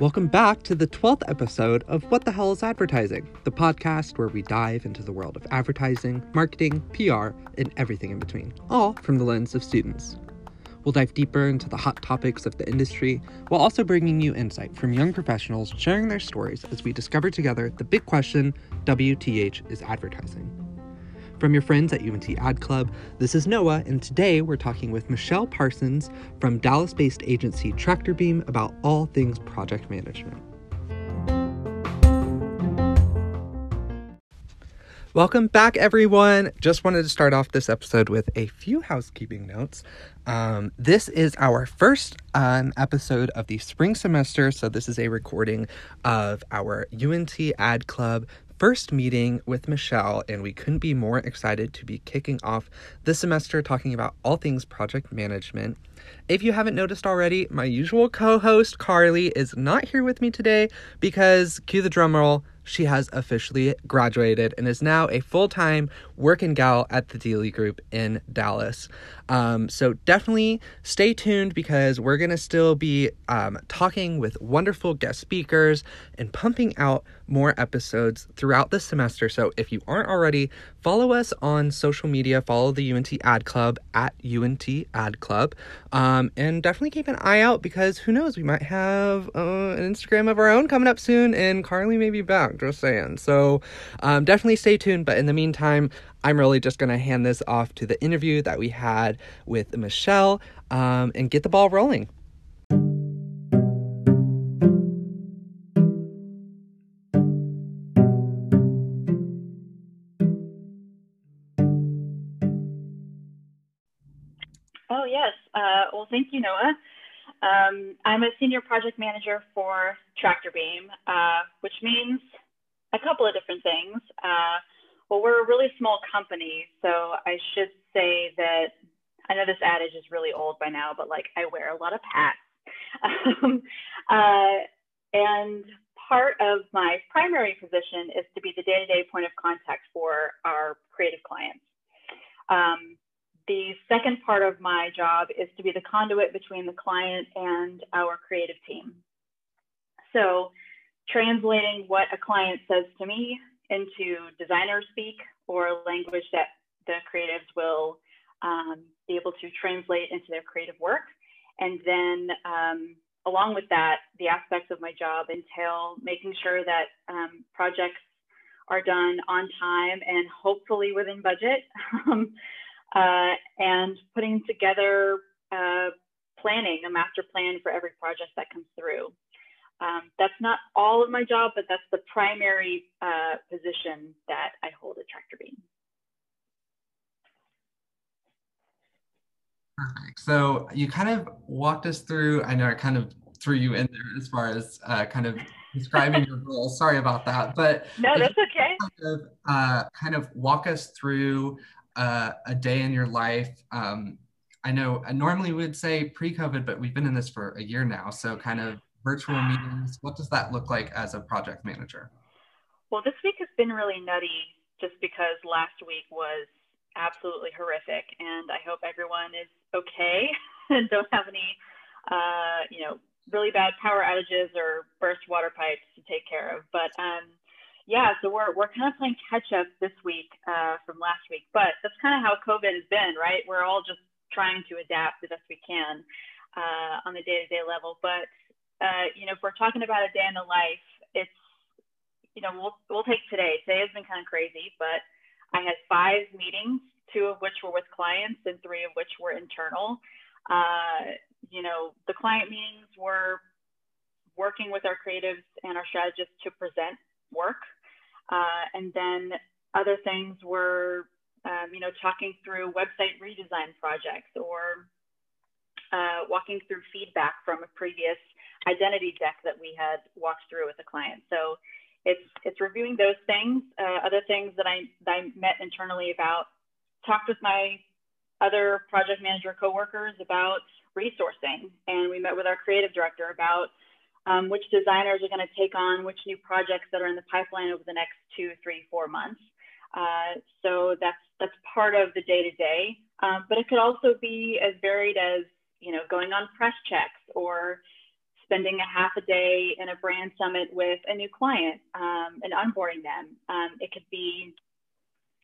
Welcome back to the 12th episode of What the Hell is Advertising, the podcast where we dive into the world of advertising, marketing, PR, and everything in between, all from the lens of students. We'll dive deeper into the hot topics of the industry while also bringing you insight from young professionals sharing their stories as we discover together the big question WTH is advertising. From your friends at UNT Ad Club, this is Noah, and today we're talking with Michelle Parsons from Dallas based agency Tractor Beam about all things project management. Welcome back, everyone. Just wanted to start off this episode with a few housekeeping notes. Um, this is our first um, episode of the spring semester, so this is a recording of our UNT Ad Club first meeting with Michelle, and we couldn't be more excited to be kicking off this semester talking about all things project management. If you haven't noticed already, my usual co host, Carly, is not here with me today because, cue the drum roll, she has officially graduated and is now a full time working gal at the Dealey Group in Dallas. Um, so definitely stay tuned because we're going to still be um, talking with wonderful guest speakers and pumping out more episodes throughout the semester. So if you aren't already, follow us on social media, follow the UNT Ad Club at UNT Ad Club, um, and definitely keep an eye out because who knows, we might have uh, an Instagram of our own coming up soon, and Carly may be back, just saying. So um, definitely stay tuned. But in the meantime, I'm really just going to hand this off to the interview that we had with Michelle um, and get the ball rolling. Yes. Uh, well, thank you, Noah. Um, I'm a senior project manager for Tractor Beam, uh, which means a couple of different things. Uh, well, we're a really small company, so I should say that I know this adage is really old by now, but like I wear a lot of hats. um, uh, and part of my primary position is to be the day-to-day point of contact for our creative clients. Um, the second part of my job is to be the conduit between the client and our creative team. So translating what a client says to me into designer speak or language that the creatives will um, be able to translate into their creative work. And then um, along with that, the aspects of my job entail making sure that um, projects are done on time and hopefully within budget, um, uh, and putting together uh, planning, a master plan for every project that comes through. Um, that's not all of my job, but that's the primary uh, position that I hold at Tractor Beam. Perfect. So you kind of walked us through, I know I kind of threw you in there as far as uh, kind of describing your role. Sorry about that. But no, that's okay. Kind of, uh, kind of walk us through uh, a day in your life. Um, I know I normally would say pre-COVID, but we've been in this for a year now. So kind of virtual meetings? What does that look like as a project manager? Well, this week has been really nutty just because last week was absolutely horrific. And I hope everyone is okay and don't have any, uh, you know, really bad power outages or burst water pipes to take care of. But um, yeah, so we're, we're kind of playing catch up this week uh, from last week. But that's kind of how COVID has been, right? We're all just trying to adapt the best we can uh, on the day to day level. But uh, you know, if we're talking about a day in the life, it's, you know, we'll, we'll take today. Today has been kind of crazy, but I had five meetings, two of which were with clients and three of which were internal. Uh, you know, the client meetings were working with our creatives and our strategists to present work. Uh, and then other things were, um, you know, talking through website redesign projects or uh, walking through feedback from a previous identity deck that we had walked through with the client. So it's it's reviewing those things. Uh, other things that I that I met internally about, talked with my other project manager coworkers about resourcing, and we met with our creative director about um, which designers are going to take on which new projects that are in the pipeline over the next two, three, four months. Uh, so that's that's part of the day to day. But it could also be as varied as, you know, going on press checks or spending a half a day in a brand summit with a new client um, and onboarding them. Um, it could be,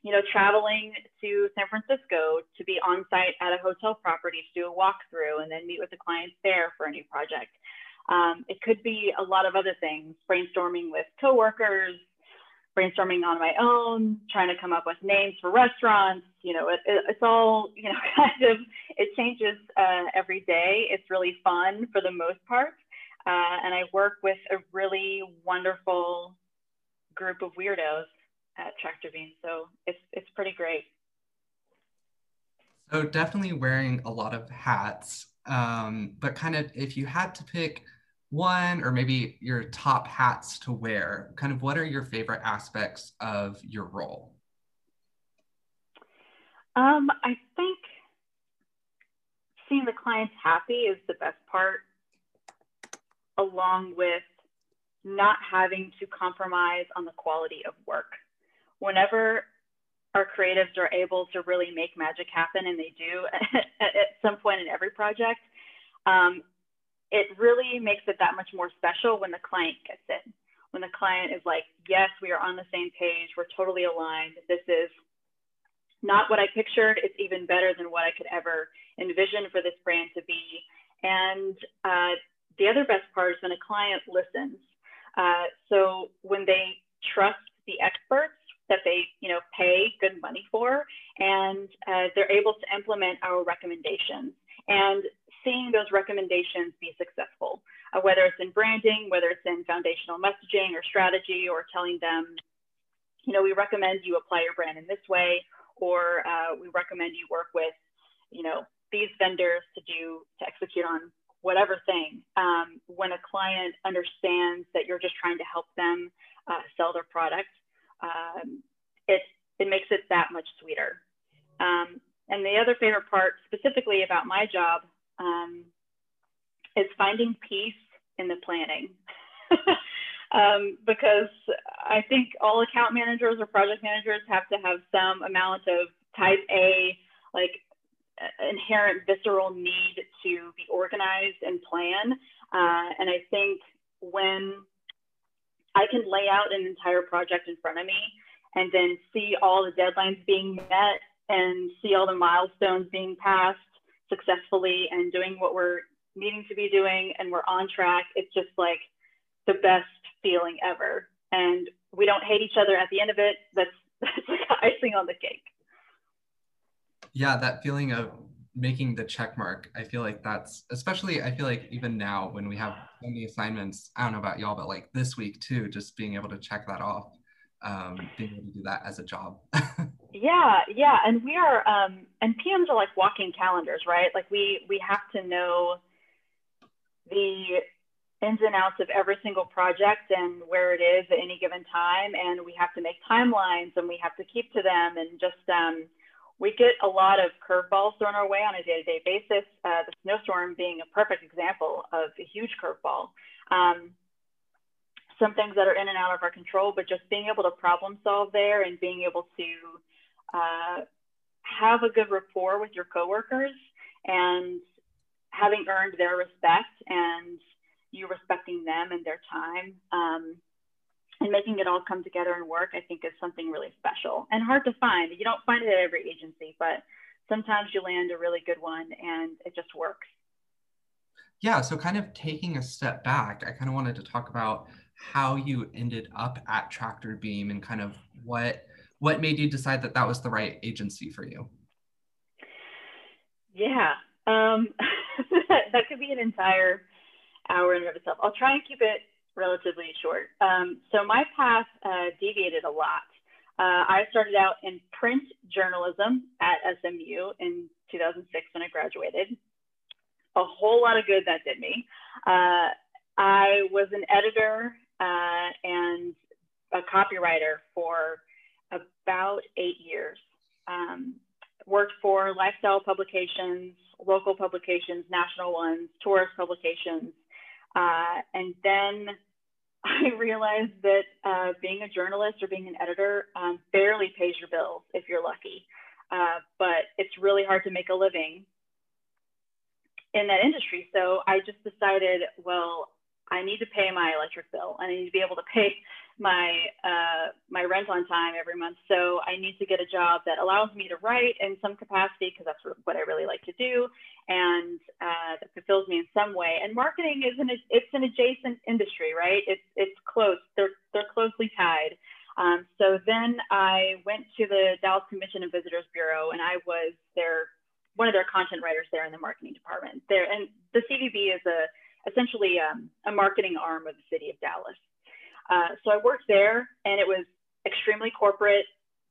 you know, traveling to San Francisco to be on site at a hotel property to do a walkthrough and then meet with the clients there for a new project. Um, it could be a lot of other things, brainstorming with coworkers, brainstorming on my own, trying to come up with names for restaurants. You know, it, it, it's all, you know, kind of, it changes uh, every day. It's really fun for the most part. Uh, and I work with a really wonderful group of weirdos at Tractor Beam. So it's, it's pretty great. So definitely wearing a lot of hats. Um, but kind of if you had to pick one or maybe your top hats to wear, kind of what are your favorite aspects of your role? Um, I think seeing the clients happy is the best part along with not having to compromise on the quality of work. Whenever our creatives are able to really make magic happen, and they do at, some point in every project, um, it really makes it that much more special when the client gets it. When the client is like, yes, we are on the same page, we're totally aligned. This is not what I pictured. It's even better than what I could ever envision for this brand to be. And uh, the other best part is when a client listens. Uh, so when they trust the experts that they you know pay good money for, and uh, they're able to implement our recommendations and seeing those recommendations be successful, uh, whether it's in branding, whether it's in foundational messaging or strategy, or telling them, you know, we recommend you apply your brand in this way, or uh, we recommend you work with, you know, these vendors to do to execute on whatever thing, um, when a client understands that you're just trying to help them uh, sell their product, um, it, it makes it that much sweeter. Um, and the other favorite part, specifically about my job, um, is finding peace in the planning. Um, because I think all account managers or project managers have to have some amount of type A, like inherent visceral need to be organized and plan. Uh, and I think when I can lay out an entire project in front of me and then see all the deadlines being met and see all the milestones being passed successfully and doing what we're needing to be doing and we're on track, it's just like the best feeling ever. And we don't hate each other at the end of it. That's, that's like icing on the cake yeah that feeling of making the check mark i feel like that's especially i feel like even now when we have so many assignments i don't know about y'all but like this week too just being able to check that off um, being able to do that as a job yeah yeah and we are um, and pms are like walking calendars right like we we have to know the ins and outs of every single project and where it is at any given time and we have to make timelines and we have to keep to them and just um, we get a lot of curveballs thrown our way on a day-to-day basis. Uh, the snowstorm being a perfect example of a huge curveball. Um, some things that are in and out of our control, but just being able to problem solve there and being able to uh, have a good rapport with your coworkers and having earned their respect and you respecting them and their time um, and making it all come together and work, I think is something really special and hard to find. You don't find it at every agency, but sometimes you land a really good one and it just works. Yeah, so kind of taking a step back, I kind of wanted to talk about how you ended up at Tractor Beam and kind of what what made you decide that that was the right agency for you. Yeah, um, that could be an entire hour in and of itself. I'll try and keep it relatively short. Um, so my path uh, deviated a lot. Uh, I started out in print journalism at SMU in 2006 when I graduated. A whole lot of good that did me. Uh, I was an editor uh, and a copywriter for about eight years. Um, worked for lifestyle publications, local publications, national ones, tourist publications, uh, and then I realized that uh, being a journalist or being an editor um, barely pays your bills if you're lucky. uh, but it's really hard to make a living in that industry. So I just decided, well, I need to pay my electric bill. And I need to be able to pay my uh, my rent on time every month. So I need to get a job that allows me to write in some capacity because that's what I really like to do, and uh, that fulfills me in some way. And marketing is an it's an adjacent industry, right? It's it's close. They're they're closely tied. Um, so then I went to the Dallas Convention and Visitors Bureau, and I was their one of their content writers there in the marketing department. There, and the CVB is a essentially um, a marketing arm of the city of Dallas. Uh, so I worked there, and it was extremely corporate,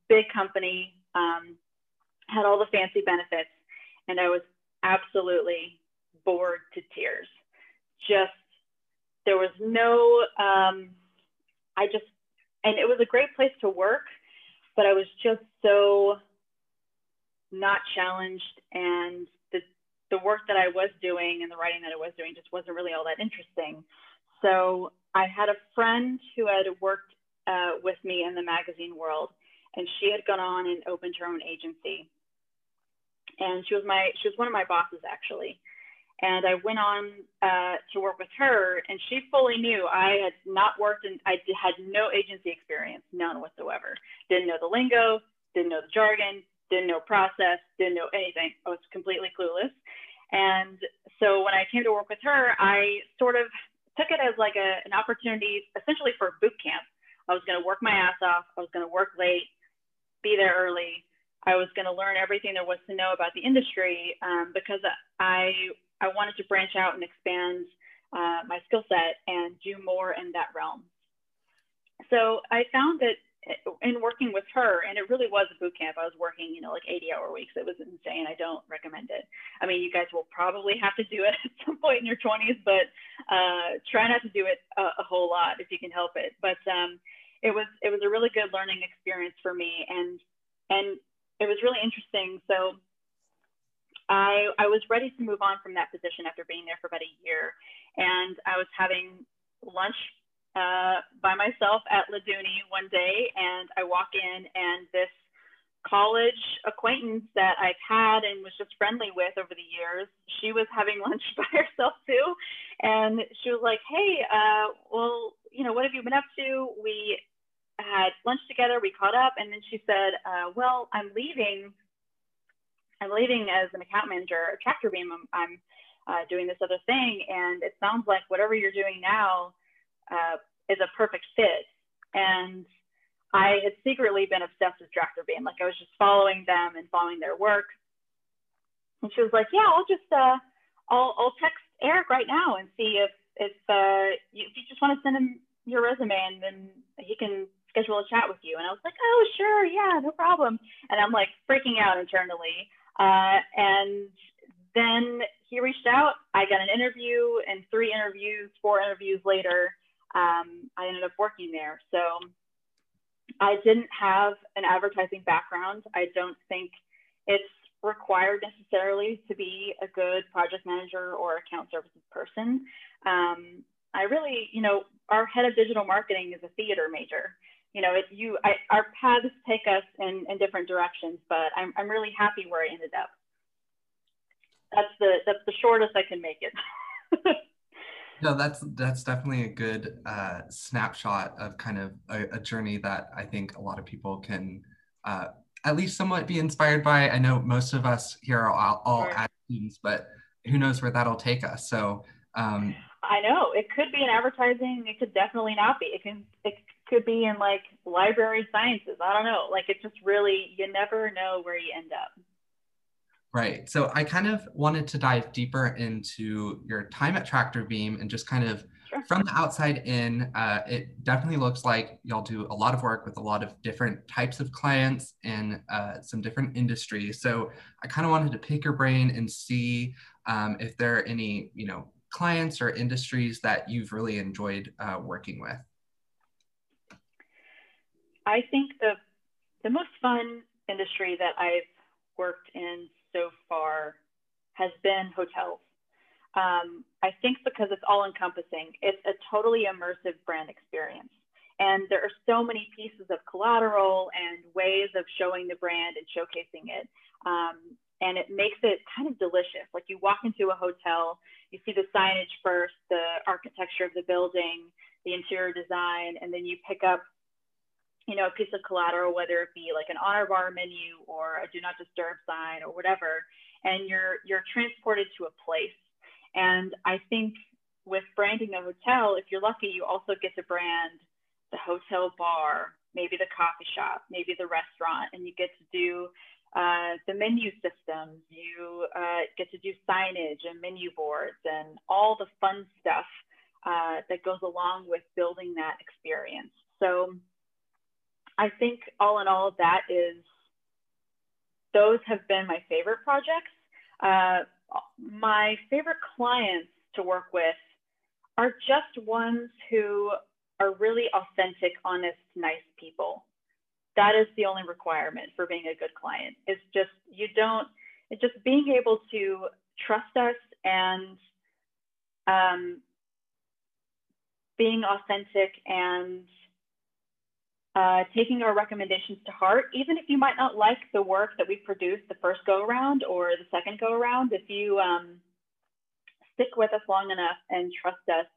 big company, um, had all the fancy benefits, and I was absolutely bored to tears. Just there was no, um, I just, and it was a great place to work, but I was just so not challenged and the the work that I was doing and the writing that I was doing just wasn't really all that interesting. So I had a friend who had worked uh, with me in the magazine world, and she had gone on and opened her own agency. And she was my she was one of my bosses actually. And I went on uh, to work with her, and she fully knew I had not worked and I had no agency experience, none whatsoever. Didn't know the lingo, didn't know the jargon, didn't know process, didn't know anything. I was completely clueless. And so when I came to work with her, I sort of took it as like a, an opportunity, essentially for boot camp. I was going to work my ass off. I was going to work late, be there early. I was going to learn everything there was to know about the industry um, because I I wanted to branch out and expand uh, my skill set and do more in that realm. So I found that in working with her, and it really was a boot camp. I was working, you know, like 80 hour weeks. It was insane. I don't recommend it. I mean, you guys will probably have to do it at some point in your 20s, but uh, try not to do it a, a, whole lot if you can help it. But um, it was it was a really good learning experience for me, and and it was really interesting. So I I was ready to move on from that position after being there for about a year, and I was having lunch uh, by myself at Laduni one day, and I walk in, and this college acquaintance that I've had and was just friendly with over the years, she was having lunch by herself too, and she was like, "Hey, uh, well, you know, what have you been up to?" We had lunch together, we caught up, and then she said, uh, "Well, I'm leaving. I'm leaving as an account manager at Tractor Beam. I'm, I'm uh, doing this other thing, and it sounds like whatever you're doing now." Uh, is a perfect fit. And I had secretly been obsessed with Tractor Beam. Like I was just following them and following their work. And she was like, "Yeah, I'll just uh, I'll I'll text Eric right now and see if if uh, you, if you just want to send him your resume and then he can schedule a chat with you." And I was like, "Oh, sure, yeah, no problem." And I'm like freaking out internally. Uh, and then he reached out. I got an interview, and three interviews, four interviews later, um, I ended up working there. So I didn't have an advertising background. I don't think it's required necessarily to be a good project manager or account services person. Um, I really, you know, our head of digital marketing is a theater major. You know, it, you, I, our paths take us in, in different directions, but I'm, I'm really happy where I ended up. That's the, that's the shortest I can make it. No, that's that's definitely a good uh, snapshot of kind of a, a, journey that I think a lot of people can uh, at least somewhat be inspired by. I know most of us here are all, all students, but who knows where that'll take us. So um, I know it could be in advertising. It could definitely not be. It can it could be in like library sciences. I don't know. Like it just really you never know where you end up. Right. So I kind of wanted to dive deeper into your time at Tractor Beam and just kind of sure. from the outside in, uh, it definitely looks like y'all do a lot of work with a lot of different types of clients and uh, some different industries. So I kind of wanted to pick your brain and see um, if there are any, you know, clients or industries that you've really enjoyed uh, working with. I think the the most fun industry that I've worked in so far has been hotels. Um, I think because it's all encompassing, it's a totally immersive brand experience. And there are so many pieces of collateral and ways of showing the brand and showcasing it. Um, and it makes it kind of delicious. Like you walk into a hotel, you see the signage first, the architecture of the building, the interior design, and then you pick up, you know, a piece of collateral, whether it be like an honor bar menu or a do not disturb sign or whatever, and you're you're transported to a place. And I think with branding a hotel, if you're lucky, you also get to brand the hotel bar, maybe the coffee shop, maybe the restaurant, and you get to do uh, the menu systems. You uh, get to do signage and menu boards and all the fun stuff uh, that goes along with building that experience. So I think all in all, that is, those have been my favorite projects. Uh, my favorite clients to work with are just ones who are really authentic, honest, nice people. That is the only requirement for being a good client. It's just, you don't, it's just being able to trust us and um, being authentic and uh, taking our recommendations to heart, even if you might not like the work that we produced the first go around or the second go around, if you um, stick with us long enough and trust us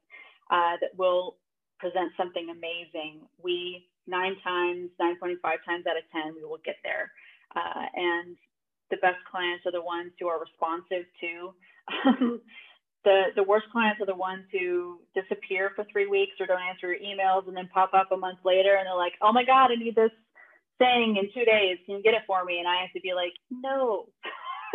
uh, that we'll present something amazing, we nine times, 9.5 times out of 10, we will get there. Uh, and the best clients are the ones who are responsive to um, the, the worst clients are the ones who disappear for three weeks or don't answer your emails and then pop up a month later and they're like, oh my God, I need this thing in two days. Can you get it for me? And I have to be like, no,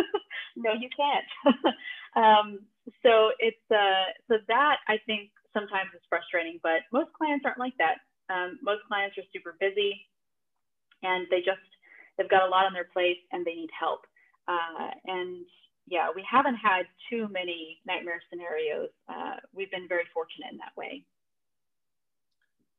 no, you can't. um, so it's, uh, so that I think sometimes is frustrating, but most clients aren't like that. Um, most clients are super busy and they just, they've got a lot on their plate and they need help. Uh, and yeah, we haven't had too many nightmare scenarios. Uh, we've been very fortunate in that way.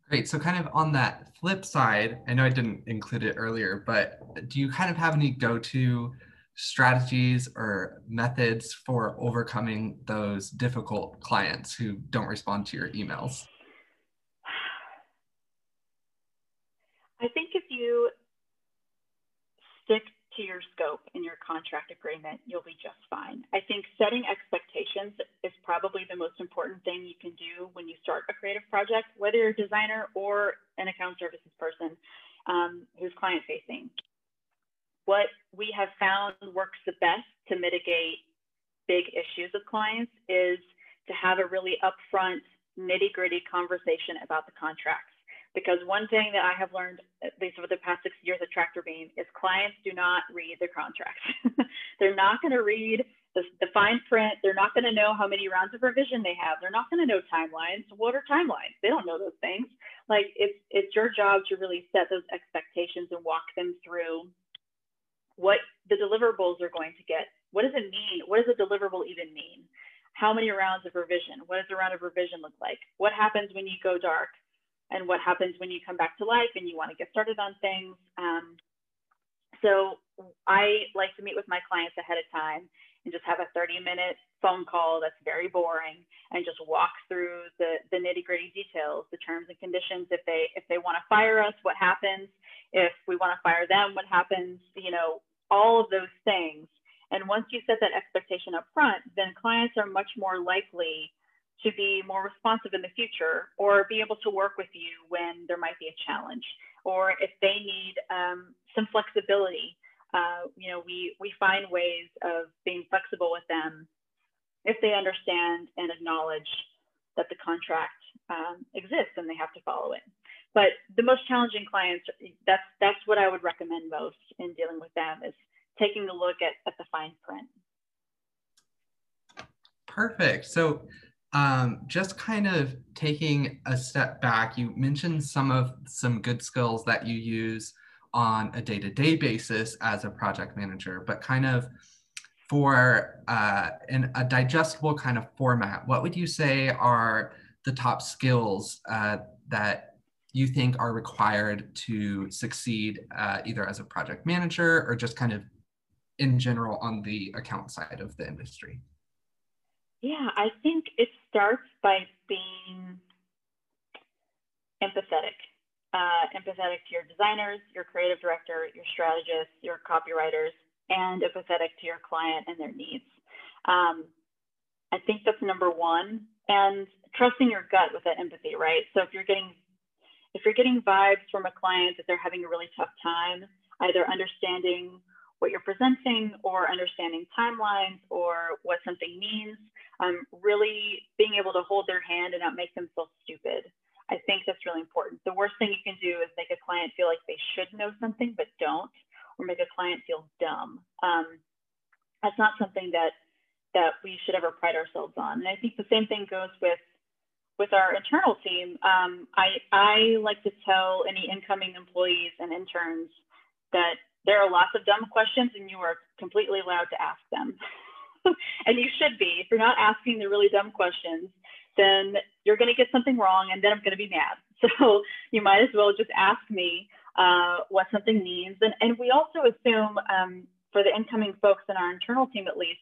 Great. So, kind of on that flip side, I know I didn't include it earlier, but do you kind of have any go to strategies or methods for overcoming those difficult clients who don't respond to your emails? I think if you stick to your scope in your contract agreement, you'll be just fine. I think setting expectations is probably the most important thing you can do when you start a creative project, whether you're a designer or an account services person um, who's client facing. What we have found works the best to mitigate big issues with clients is to have a really upfront, nitty gritty conversation about the contracts because one thing that I have learned, at least over the past six years at Tractor Beam, is clients do not read the contracts. They're not going to read the, the, fine print. They're not going to know how many rounds of revision they have. They're not going to know timelines. What are timelines? They don't know those things. Like it's it's your job to really set those expectations and walk them through what the deliverables are going to get. What does it mean? What does a deliverable even mean? How many rounds of revision? What does a round of revision look like? What happens when you go dark? And what happens when you come back to life and you want to get started on things. Um, so I like to meet with my clients ahead of time and just have a 30 minute phone call that's very boring and just walk through the, the nitty gritty details, the terms and conditions. If they, if they want to fire us, what happens? If we want to fire them, what happens? You know, all of those things. And once you set that expectation up front, then clients are much more likely to be more responsive in the future or be able to work with you when there might be a challenge or if they need um, some flexibility. Uh, you know we we find ways of being flexible with them if they understand and acknowledge that the contract um, exists and they have to follow it. But the most challenging clients that's that's what i would recommend most in dealing with them is taking a look at, at the fine print. Perfect. So um, just kind of taking a step back, you mentioned some of some good skills that you use on a day-to-day basis as a project manager, but kind of for uh, in a digestible kind of format, what would you say are the top skills uh, that you think are required to succeed uh, either as a project manager or just kind of in general on the account side of the industry? Yeah, I think it starts by being empathetic. uh, empathetic to your designers, your creative director, your strategists, your copywriters, and empathetic to your client and their needs. Um, I think that's number one. And trusting your gut with that empathy, right? So if you're getting if you're getting vibes from a client that they're having a really tough time, either understanding what you're presenting or understanding timelines or what something means, um, really being able to hold their hand and not make them feel stupid. I think that's really important. The worst thing you can do is make a client feel like they should know something but don't, or make a client feel dumb. Um, that's not something that that we should ever pride ourselves on. And I think the same thing goes with with our internal team. Um, I I like to tell any incoming employees and interns that there are lots of dumb questions, and you are completely allowed to ask them. and you should be. If you're not asking the really dumb questions, then you're going to get something wrong and then I'm going to be mad. So you might as well just ask me uh, what something means. And, and we also assume um, for the incoming folks in our internal team, at least,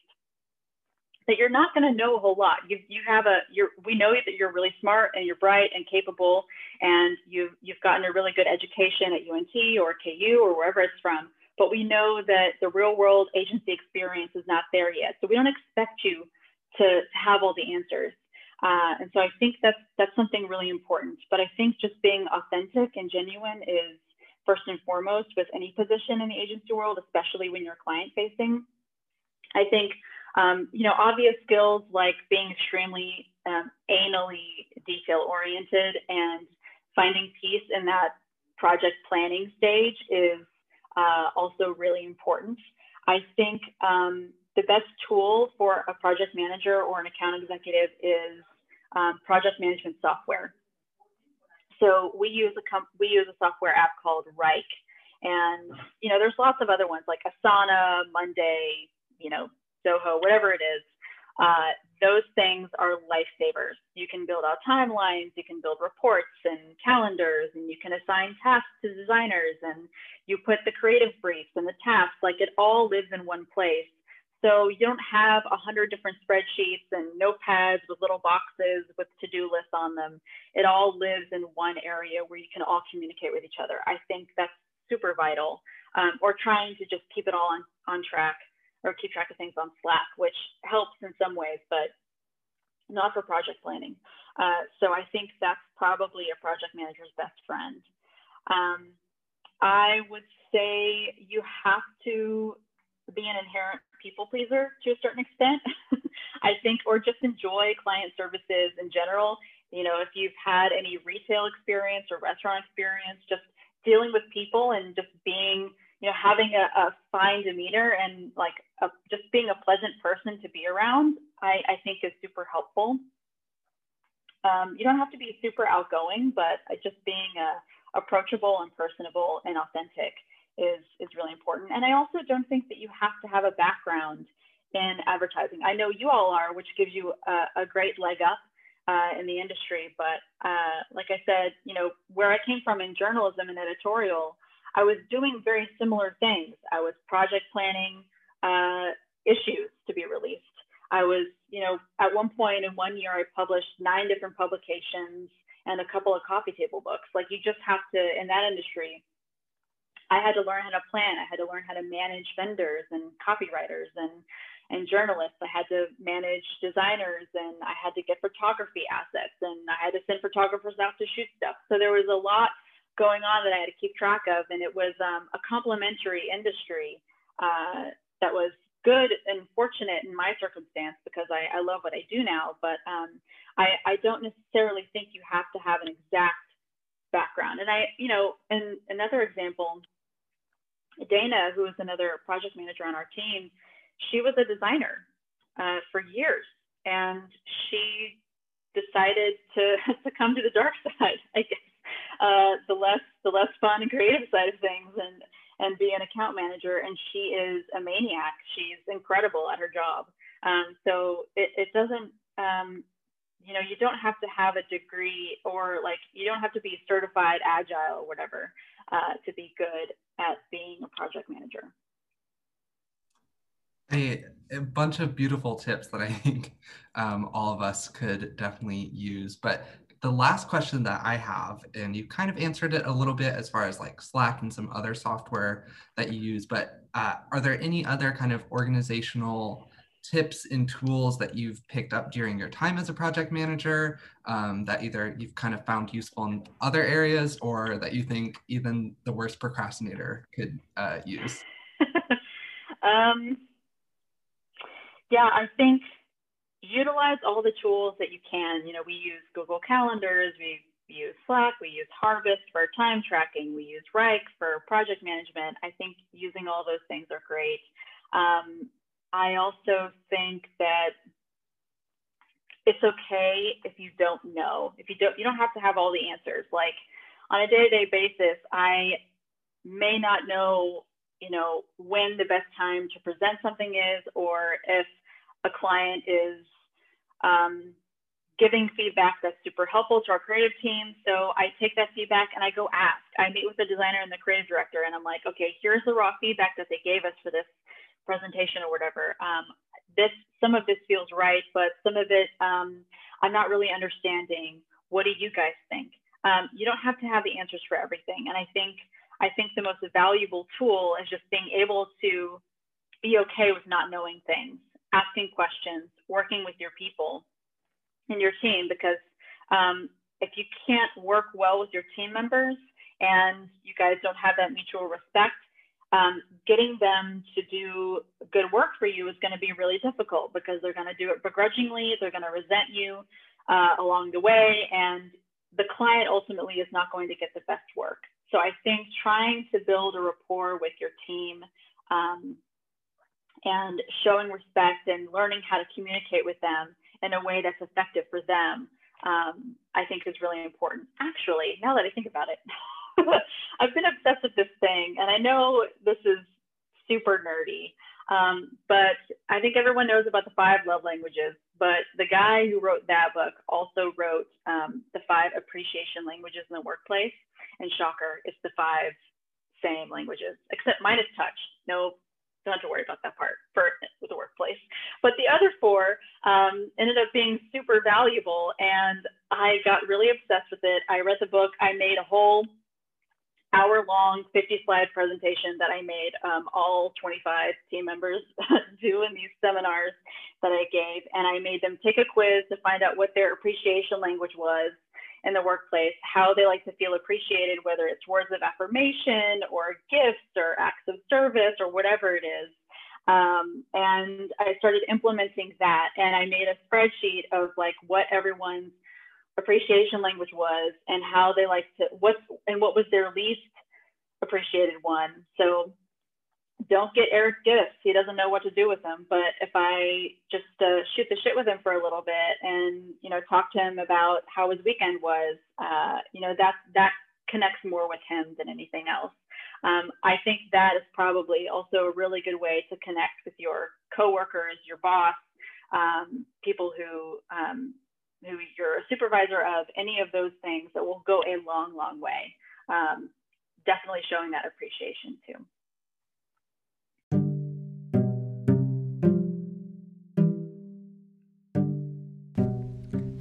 that you're not going to know a whole lot. You, you have a, you're, we know that you're really smart and you're bright and capable and you've, you've gotten a really good education at UNT or KU or wherever it's from. But we know that the real world agency experience is not there yet. So we don't expect you to to have all the answers. Uh, and so I think that's that's something really important. But I think just being authentic and genuine is first and foremost with any position in the agency world, especially when you're client facing. I think um, you know obvious skills like being extremely um, anally detail oriented and finding peace in that project planning stage is uh, also really important. I think um, the best tool for a project manager or an account executive is um, project management software. So we use a we use a software app called Wrike, and you know there's lots of other ones like Asana, Monday, you know Zoho, whatever it is. Uh, those things are lifesavers. You can build out timelines, you can build reports and calendars, and you can assign tasks to designers, and you put the creative briefs and the tasks. Like it all lives in one place. So you don't have a hundred different spreadsheets and notepads with little boxes with to-do lists on them. It all lives in one area where you can all communicate with each other. I think that's super vital. Um, or trying to just keep it all on, on track or keep track of things on Slack, which helps in some ways, but not for project planning. Uh, so I think that's probably a project manager's best friend. Um, I would say you have to be an inherent people pleaser to a certain extent, I think, or just enjoy client services in general. You know, if you've had any retail experience or restaurant experience, just dealing with people and just being, you know, having a, a fine demeanor and like a, just being a pleasant person to be around, I, I think is super helpful. Um, you don't have to be super outgoing, but just being uh, approachable and personable and authentic is is really important. And I also don't think that you have to have a background in advertising. I know you all are, which gives you a, a great leg up uh, in the industry. But uh, like I said, you know, where I came from in journalism and editorial, I was doing very similar things. I was project planning uh, issues to be released. I was, you know, at one point in one year, I published nine different publications and a couple of coffee table books. Like you just have to, in that industry, I had to learn how to plan. I had to learn how to manage vendors and copywriters and and journalists. I had to manage designers and I had to get photography assets and I had to send photographers out to shoot stuff. So there was a lot going on that I had to keep track of, and it was um, a complementary industry uh, that was good and fortunate in my circumstance because I, I love what I do now. But um, I, I don't necessarily think you have to have an exact background. And I, you know, and another example Dana, who is another project manager on our team, she was a designer uh, for years, and she decided to to come to the dark side, I guess, uh, the less the less fun and creative side of things, and and be an account manager. And she is a maniac. She's incredible at her job. Um, so it, it doesn't um, you know you don't have to have a degree or like you don't have to be certified agile or whatever uh, to be good at being a project manager a, a bunch of beautiful tips that i think um, all of us could definitely use but the last question that I have, and you kind of answered it a little bit as far as like Slack and some other software that you use, but uh, are there any other kind of organizational tips and tools that you've picked up during your time as a project manager um, that either you've kind of found useful in other areas or that you think even the worst procrastinator could uh, use? um, yeah, I think utilize all the tools that you can. You know, we use Google Calendars, we use Slack, we use Harvest for time tracking, we use Wrike for project management. I think using all those things are great. Um, I also think that it's okay if you don't know. If you don't, you don't have to have all the answers. Like on a day-to-day basis, I may not know, you know, when the best time to present something is, or if a client is um, giving feedback that's super helpful to our creative team. So I take that feedback and I go ask. I meet with the designer and the creative director, and I'm like, okay, here's the raw feedback that they gave us for this presentation or whatever. Um, this some of this feels right, but some of it um, I'm not really understanding. What do you guys think? Um, you don't have to have the answers for everything, and I think I think the most valuable tool is just being able to be okay with not knowing things, asking questions, working with your people in your team, because um, if you can't work well with your team members and you guys don't have that mutual respect, um, getting them to do good work for you is going to be really difficult because they're going to do it begrudgingly, they're going to resent you uh, along the way, and the client ultimately is not going to get the best work. So I think trying to build a rapport with your team um, and showing respect and learning how to communicate with them in a way that's effective for them, um, I think is really important. Actually, now that I think about it. I've been obsessed with this thing, and I know this is super nerdy, um, but I think everyone knows about the five love languages. But the guy who wrote that book also wrote um, the five appreciation languages in the workplace. And shocker, it's the five same languages, except minus touch. No, don't have to worry about that part for the workplace. But the other four um, ended up being super valuable, and I got really obsessed with it. I read the book. I made a whole hour long 50 slide presentation that I made um, all 25 team members do in these seminars that I gave. And I made them take a quiz to find out what their appreciation language was in the workplace, how they like to feel appreciated, whether it's words of affirmation or gifts or acts of service or whatever it is. Um, and I started implementing that and I made a spreadsheet of like what everyone's appreciation language was and how they like to what and what was their least appreciated one. So don't get Eric gifts. He doesn't know what to do with them. But if I just uh, shoot the shit with him for a little bit and you know talk to him about how his weekend was, uh, you know that that connects more with him than anything else. Um, I think that is probably also a really good way to connect with your coworkers, your boss, um, people who um, who you're a supervisor of, any of those things that will go a long, long way. Um, definitely showing that appreciation too.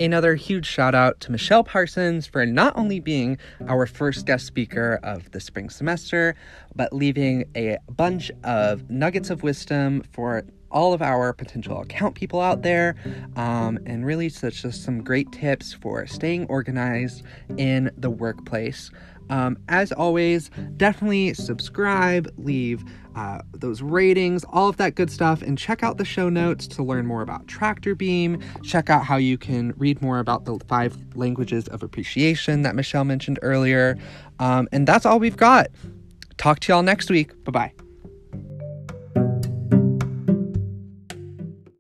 Another huge shout out to Michelle Parsons for not only being our first guest speaker of the spring semester, but leaving a bunch of nuggets of wisdom for all of our potential account people out there, um, and really such just some great tips for staying organized in the workplace. Um, as always, definitely subscribe, leave uh, those ratings, all of that good stuff, and check out the show notes to learn more about Tractor Beam. Check out how you can read more about the five languages of appreciation that Michelle mentioned earlier. Um, and that's all we've got. Talk to y'all next week. Bye bye.